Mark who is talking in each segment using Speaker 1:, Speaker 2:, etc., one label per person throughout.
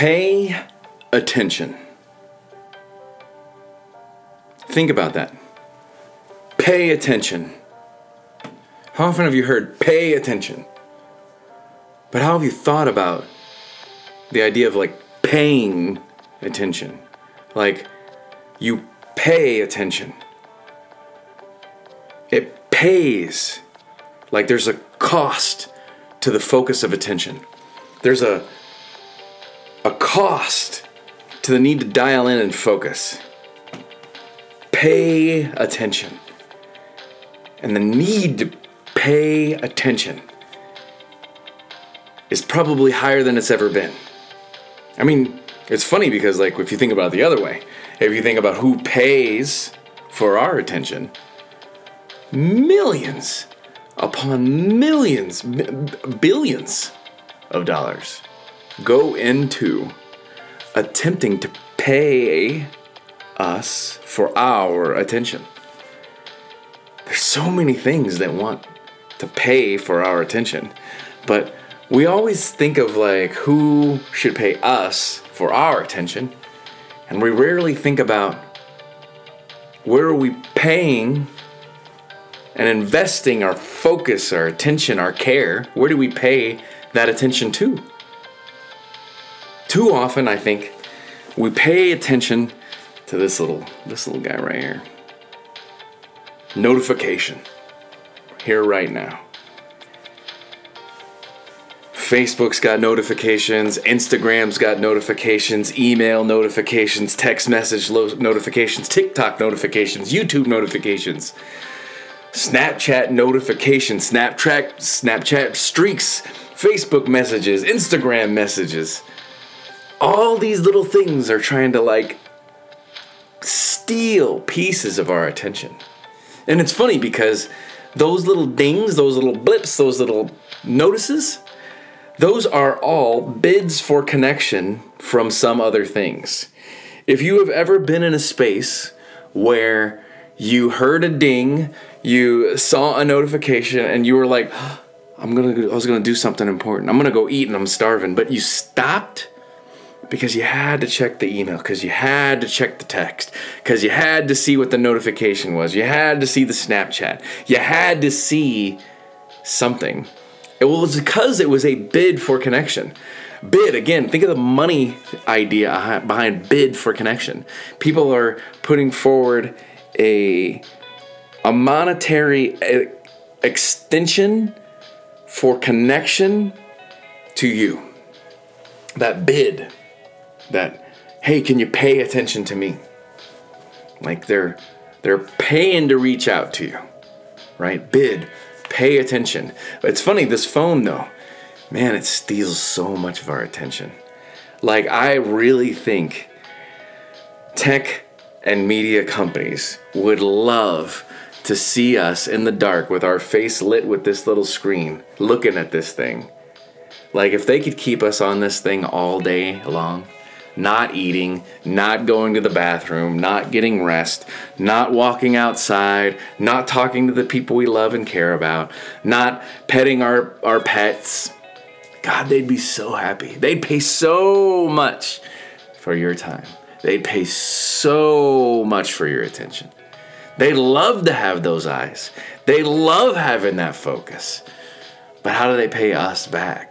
Speaker 1: Pay attention. Think about that. Pay attention. How often have you heard pay attention? But how have you thought about the idea of like paying attention? Like you pay attention. It pays. Like there's a cost to the focus of attention. There's a a cost to the need to dial in and focus. Pay attention. And the need to pay attention is probably higher than it's ever been. I mean, it's funny because, like, if you think about it the other way, if you think about who pays for our attention, millions upon millions, billions of dollars go into attempting to pay us for our attention. There's so many things that want to pay for our attention, but we always think of like who should pay us for our attention, and we rarely think about where are we paying and investing our focus, our attention, our care? Where do we pay that attention to? too often I think we pay attention to this little this little guy right here. Notification. Here right now. Facebook's got notifications, Instagram's got notifications, email notifications, text message lo- notifications, TikTok notifications, YouTube notifications, Snapchat notifications, Snapchat Snapchat streaks, Facebook messages, Instagram messages all these little things are trying to like steal pieces of our attention. And it's funny because those little dings, those little blips, those little notices, those are all bids for connection from some other things. If you have ever been in a space where you heard a ding, you saw a notification, and you were like, I'm gonna, I was gonna do something important. I'm gonna go eat and I'm starving. But you stopped because you had to check the email, because you had to check the text, because you had to see what the notification was, you had to see the Snapchat, you had to see something. It was because it was a bid for connection. Bid, again, think of the money idea behind bid for connection. People are putting forward a, a monetary extension for connection to you. That bid that hey can you pay attention to me? Like they're they're paying to reach out to you right? Bid pay attention. It's funny this phone though man it steals so much of our attention. Like i really think tech and media companies would love to see us in the dark with our face lit with this little screen looking at this thing. Like if they could keep us on this thing all day long not eating, not going to the bathroom, not getting rest, not walking outside, not talking to the people we love and care about, not petting our, our pets. God, they'd be so happy. They'd pay so much for your time. They'd pay so much for your attention. They love to have those eyes. They love having that focus. But how do they pay us back?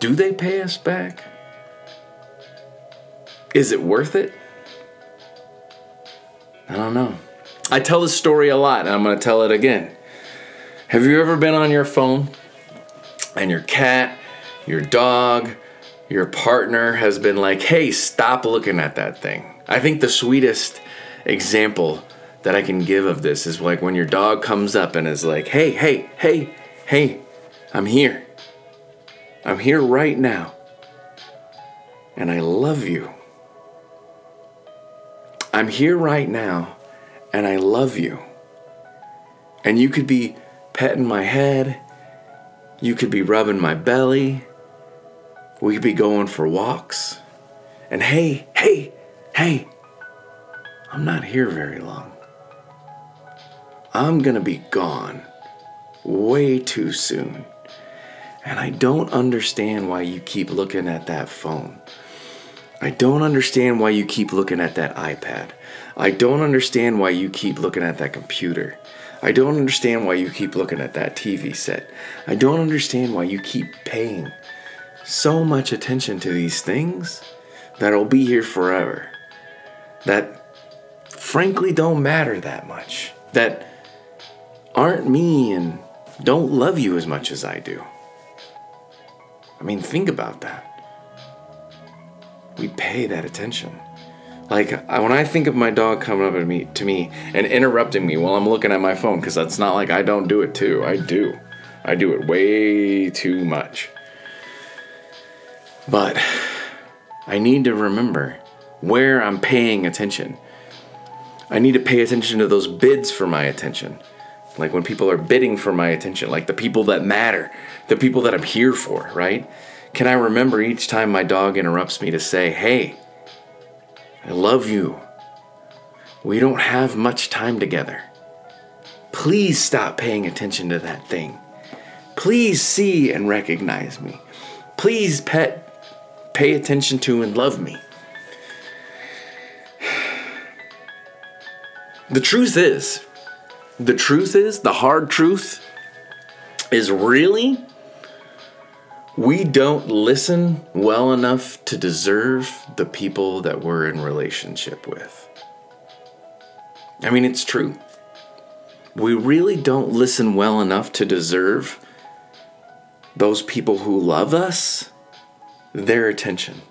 Speaker 1: Do they pay us back? Is it worth it? I don't know. I tell this story a lot and I'm going to tell it again. Have you ever been on your phone and your cat, your dog, your partner has been like, hey, stop looking at that thing? I think the sweetest example that I can give of this is like when your dog comes up and is like, hey, hey, hey, hey, I'm here. I'm here right now. And I love you. I'm here right now and I love you. And you could be petting my head, you could be rubbing my belly, we could be going for walks. And hey, hey, hey, I'm not here very long. I'm gonna be gone way too soon. And I don't understand why you keep looking at that phone. I don't understand why you keep looking at that iPad. I don't understand why you keep looking at that computer. I don't understand why you keep looking at that TV set. I don't understand why you keep paying so much attention to these things that'll be here forever. That frankly don't matter that much. That aren't me and don't love you as much as I do. I mean, think about that. We pay that attention. Like when I think of my dog coming up to me to me and interrupting me while I'm looking at my phone, because that's not like I don't do it too. I do. I do it way too much. But I need to remember where I'm paying attention. I need to pay attention to those bids for my attention. Like when people are bidding for my attention, like the people that matter, the people that I'm here for, right? Can I remember each time my dog interrupts me to say, hey, I love you. We don't have much time together. Please stop paying attention to that thing. Please see and recognize me. Please pet, pay attention to and love me. The truth is, the truth is, the hard truth is really we don't listen well enough to deserve the people that we're in relationship with. I mean, it's true. We really don't listen well enough to deserve those people who love us their attention.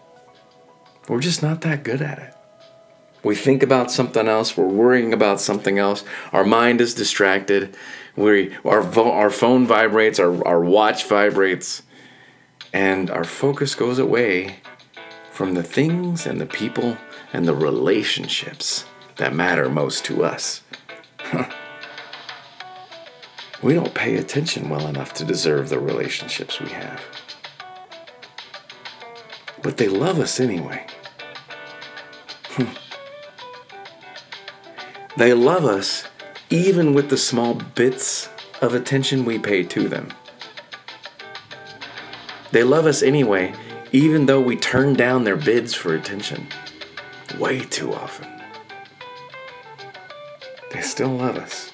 Speaker 1: We're just not that good at it. We think about something else, we're worrying about something else, our mind is distracted, we, our, our phone vibrates, our, our watch vibrates and our focus goes away from the things and the people and the relationships that matter most to us. we don't pay attention well enough to deserve the relationships we have. But they love us anyway. Hmm. They love us even with the small bits of attention we pay to them. They love us anyway, even though we turn down their bids for attention. Way too often. They still love us.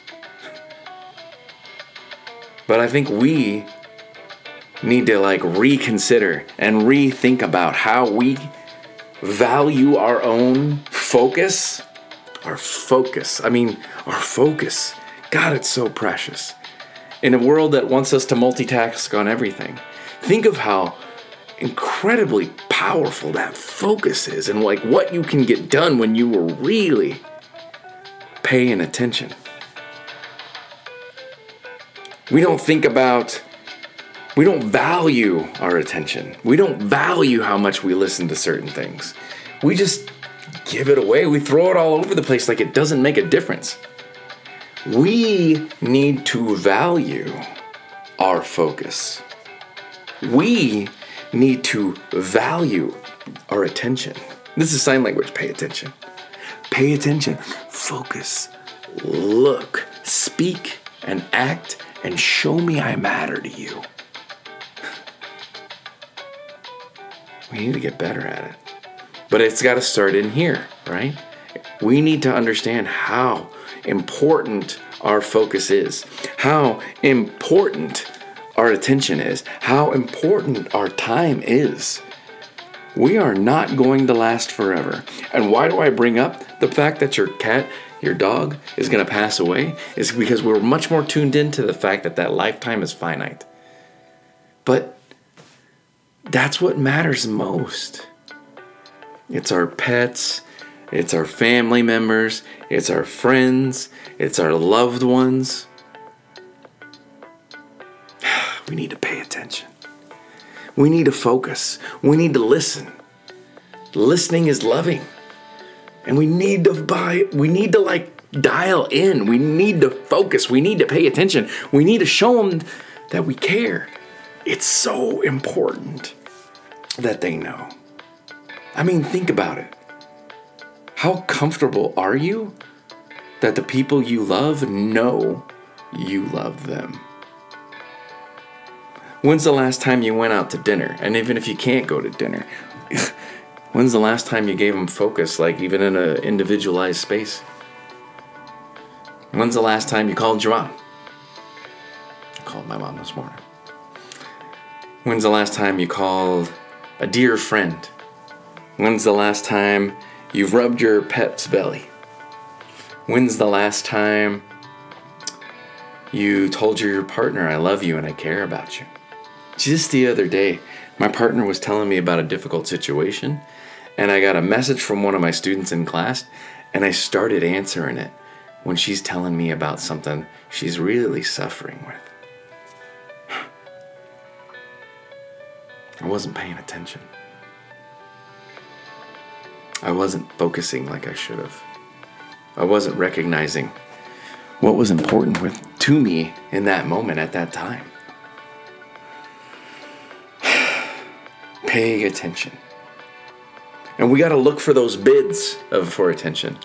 Speaker 1: But I think we need to like reconsider and rethink about how we value our own focus. Our focus. I mean, our focus. God, it's so precious. In a world that wants us to multitask on everything. Think of how incredibly powerful that focus is and like what you can get done when you were really paying attention. We don't think about we don't value our attention. We don't value how much we listen to certain things. We just give it away. We throw it all over the place like it doesn't make a difference. We need to value our focus we need to value our attention. This is sign language. Pay attention. Pay attention. Focus. Look. Speak and act and show me I matter to you. We need to get better at it. But it's got to start in here, right? We need to understand how important our focus is, how important our attention is, how important our time is. We are not going to last forever. And why do I bring up the fact that your cat, your dog, is going to pass away? Is because we're much more tuned into the fact that that lifetime is finite. But that's what matters most. It's our pets, it's our family members, it's our friends, it's our loved ones. We need to pay attention. We need to focus. We need to listen. Listening is loving. And we need to buy, we need to like dial in. We need to focus. We need to pay attention. We need to show them that we care. It's so important that they know. I mean, think about it. How comfortable are you that the people you love know you love them? When's the last time you went out to dinner? And even if you can't go to dinner, when's the last time you gave them focus, like even in an individualized space? When's the last time you called your mom? I called my mom this morning. When's the last time you called a dear friend? When's the last time you've rubbed your pet's belly? When's the last time you told your partner, I love you and I care about you? Just the other day, my partner was telling me about a difficult situation, and I got a message from one of my students in class, and I started answering it when she's telling me about something she's really suffering with. I wasn't paying attention. I wasn't focusing like I should have. I wasn't recognizing what was important with to me in that moment at that time. Pay attention. And we got to look for those bids of for attention.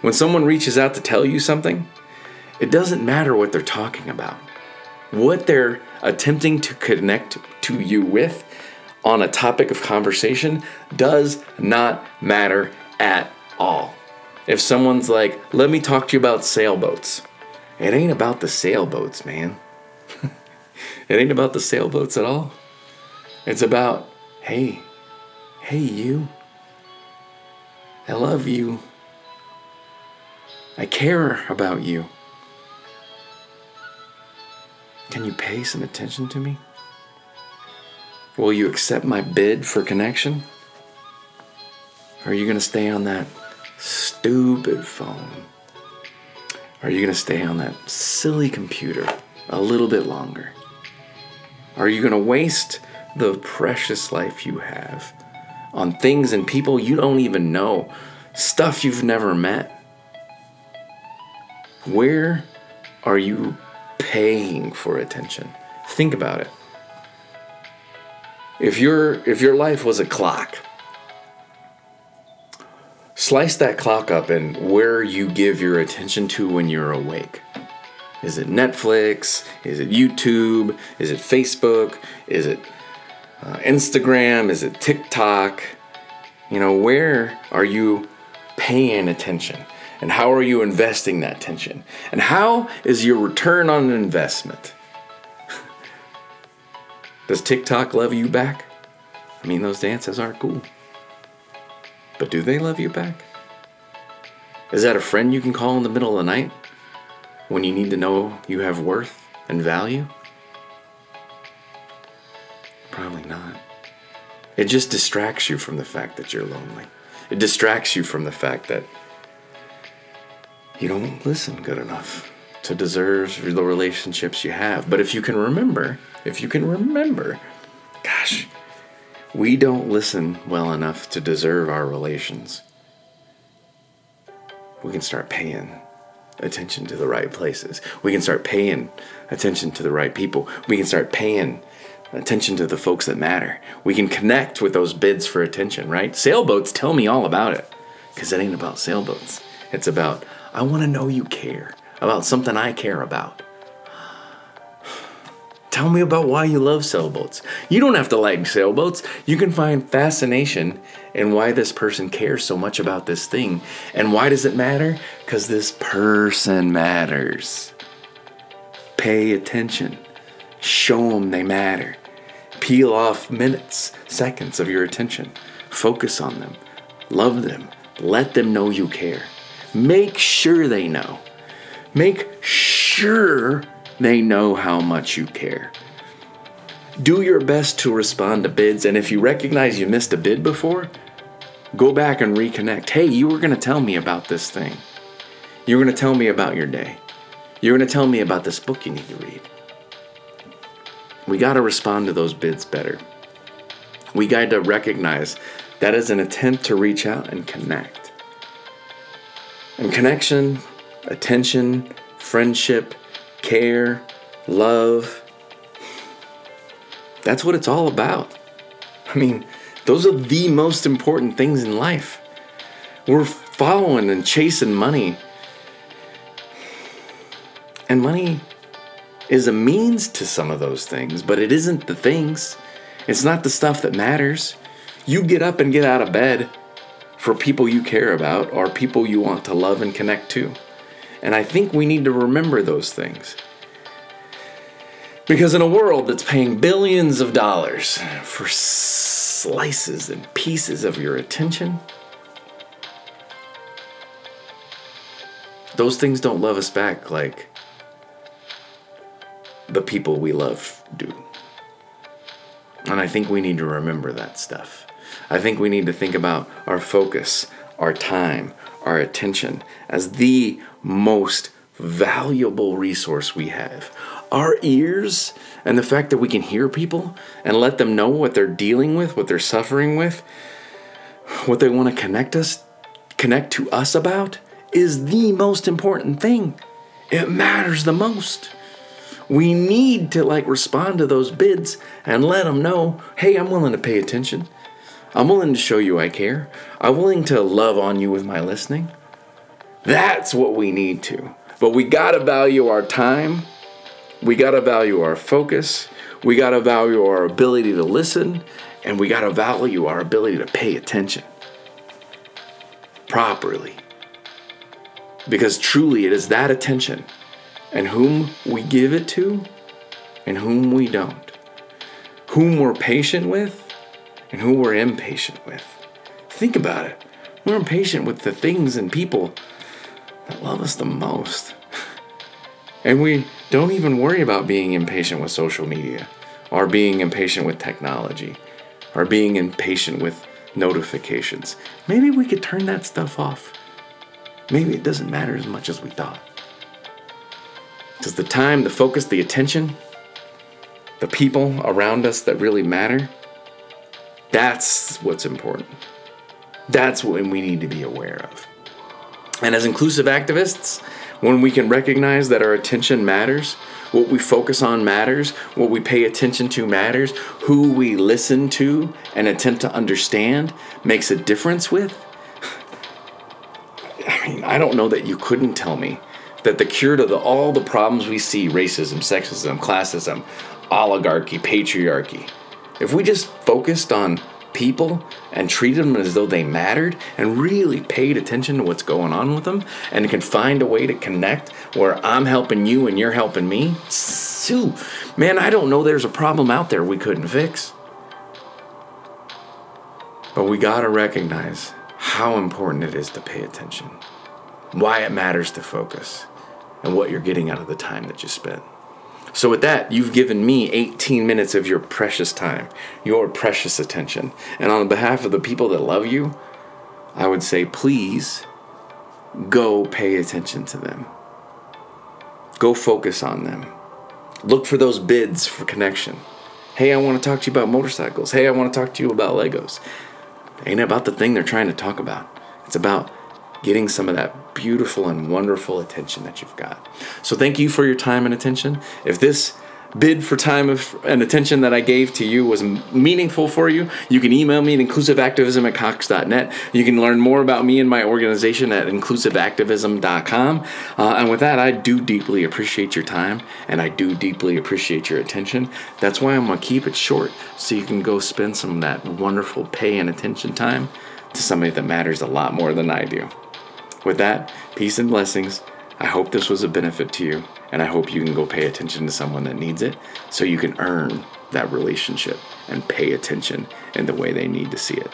Speaker 1: When someone reaches out to tell you something, it doesn't matter what they're talking about. What they're attempting to connect to you with on a topic of conversation does not matter at all. If someone's like, let me talk to you about sailboats, it ain't about the sailboats, man. it ain't about the sailboats at all. It's about, hey, hey, you. I love you. I care about you. Can you pay some attention to me? Will you accept my bid for connection? Or are you going to stay on that stupid phone? Are you going to stay on that silly computer a little bit longer? Are you going to waste the precious life you have on things and people you don't even know, stuff you've never met? Where are you paying for attention? Think about it. If your if your life was a clock, slice that clock up and where you give your attention to when you're awake. Is it Netflix? Is it YouTube? Is it Facebook? Is it uh, Instagram? Is it TikTok? You know, where are you paying attention? And how are you investing that attention? And how is your return on investment? Does TikTok love you back? I mean, those dances aren't cool. But do they love you back? Is that a friend you can call in the middle of the night when you need to know you have worth and value? Probably not. It just distracts you from the fact that you're lonely. It distracts you from the fact that you don't listen good enough to deserve the relationships you have. But if you can remember, if you can remember, gosh, we don't listen well enough to deserve our relations. We can start paying attention to the right places. We can start paying attention to the right people. We can start paying attention to the folks that matter. We can connect with those bids for attention, right? Sailboats tell me all about it because it ain't about sailboats. It's about, I want to know you care about something I care about. Tell me about why you love sailboats. You don't have to like sailboats. You can find fascination in why this person cares so much about this thing. And why does it matter? Because this person matters. Pay attention. Show them they matter. Peel off minutes, seconds of your attention. Focus on them. Love them. Let them know you care. Make sure they know. Make sure they know how much you care. Do your best to respond to bids, and if you recognize you missed a bid before, go back and reconnect. Hey, you were going to tell me about this thing. You were going to tell me about your day. You're going to tell me about this book you need to read. We got to respond to those bids better. We got to recognize that is an attempt to reach out and connect. And connection attention, friendship, care, love. That's what it's all about. I mean, those are the most important things in life. We're following and chasing money. And money is a means to some of those things, but it isn't the things. It's not the stuff that matters. You get up and get out of bed for people you care about or people you want to love and connect to. And I think we need to remember those things. Because in a world that's paying billions of dollars for slices and pieces of your attention, those things don't love us back like the people we love do. And I think we need to remember that stuff. I think we need to think about our focus, our time, our attention as the most valuable resource we have. Our ears and the fact that we can hear people and let them know what they're dealing with, what they're suffering with, what they want to connect us connect to us about is the most important thing. It matters the most. We need to like respond to those bids and let them know, "Hey, I'm willing to pay attention. I'm willing to show you I care. I'm willing to love on you with my listening." That's what we need to. But we got to value our time. We got to value our focus. We got to value our ability to listen. And we got to value our ability to pay attention properly. Because truly, it is that attention and whom we give it to and whom we don't. Whom we're patient with and who we're impatient with. Think about it. We're impatient with the things and people that love us the most. And we don't even worry about being impatient with social media, or being impatient with technology, or being impatient with notifications. Maybe we could turn that stuff off. Maybe it doesn't matter as much as we thought. Because the time, the focus, the attention, the people around us that really matter, that's what's important. That's what we need to be aware of. And as inclusive activists, when we can recognize that our attention matters, what we focus on matters, what we pay attention to matters, who we listen to and attempt to understand makes a difference with. I mean, I don't know that you couldn't tell me that the cure to the, all the problems we see racism, sexism, classism, oligarchy, patriarchy if we just focused on people and treated them as though they mattered and really paid attention to what's going on with them and can find a way to connect where I'm helping you and you're helping me, Sue, man, I don't know there's a problem out there we couldn't fix. But we got to recognize how important it is to pay attention, why it matters to focus, and what you're getting out of the time that you spent. So, with that, you've given me 18 minutes of your precious time, your precious attention. And on behalf of the people that love you, I would say, please go pay attention to them. Go focus on them. Look for those bids for connection. Hey, I want to talk to you about motorcycles. Hey, I want to talk to you about Legos. Ain't about the thing they're trying to talk about. It's about getting some of that beautiful and wonderful attention that you've got. So thank you for your time and attention. If this bid for time and attention that I gave to you was meaningful for you, you can email me at inclusiveactivism at cox.net. You can learn more about me and my organization at inclusiveactivism.com. Uh, and with that, I do deeply appreciate your time and I do deeply appreciate your attention. That's why I'm going to keep it short so you can go spend some of that wonderful pay and attention time to somebody that matters a lot more than I do. With that, peace and blessings. I hope this was a benefit to you, and I hope you can go pay attention to someone that needs it so you can earn that relationship and pay attention in the way they need to see it.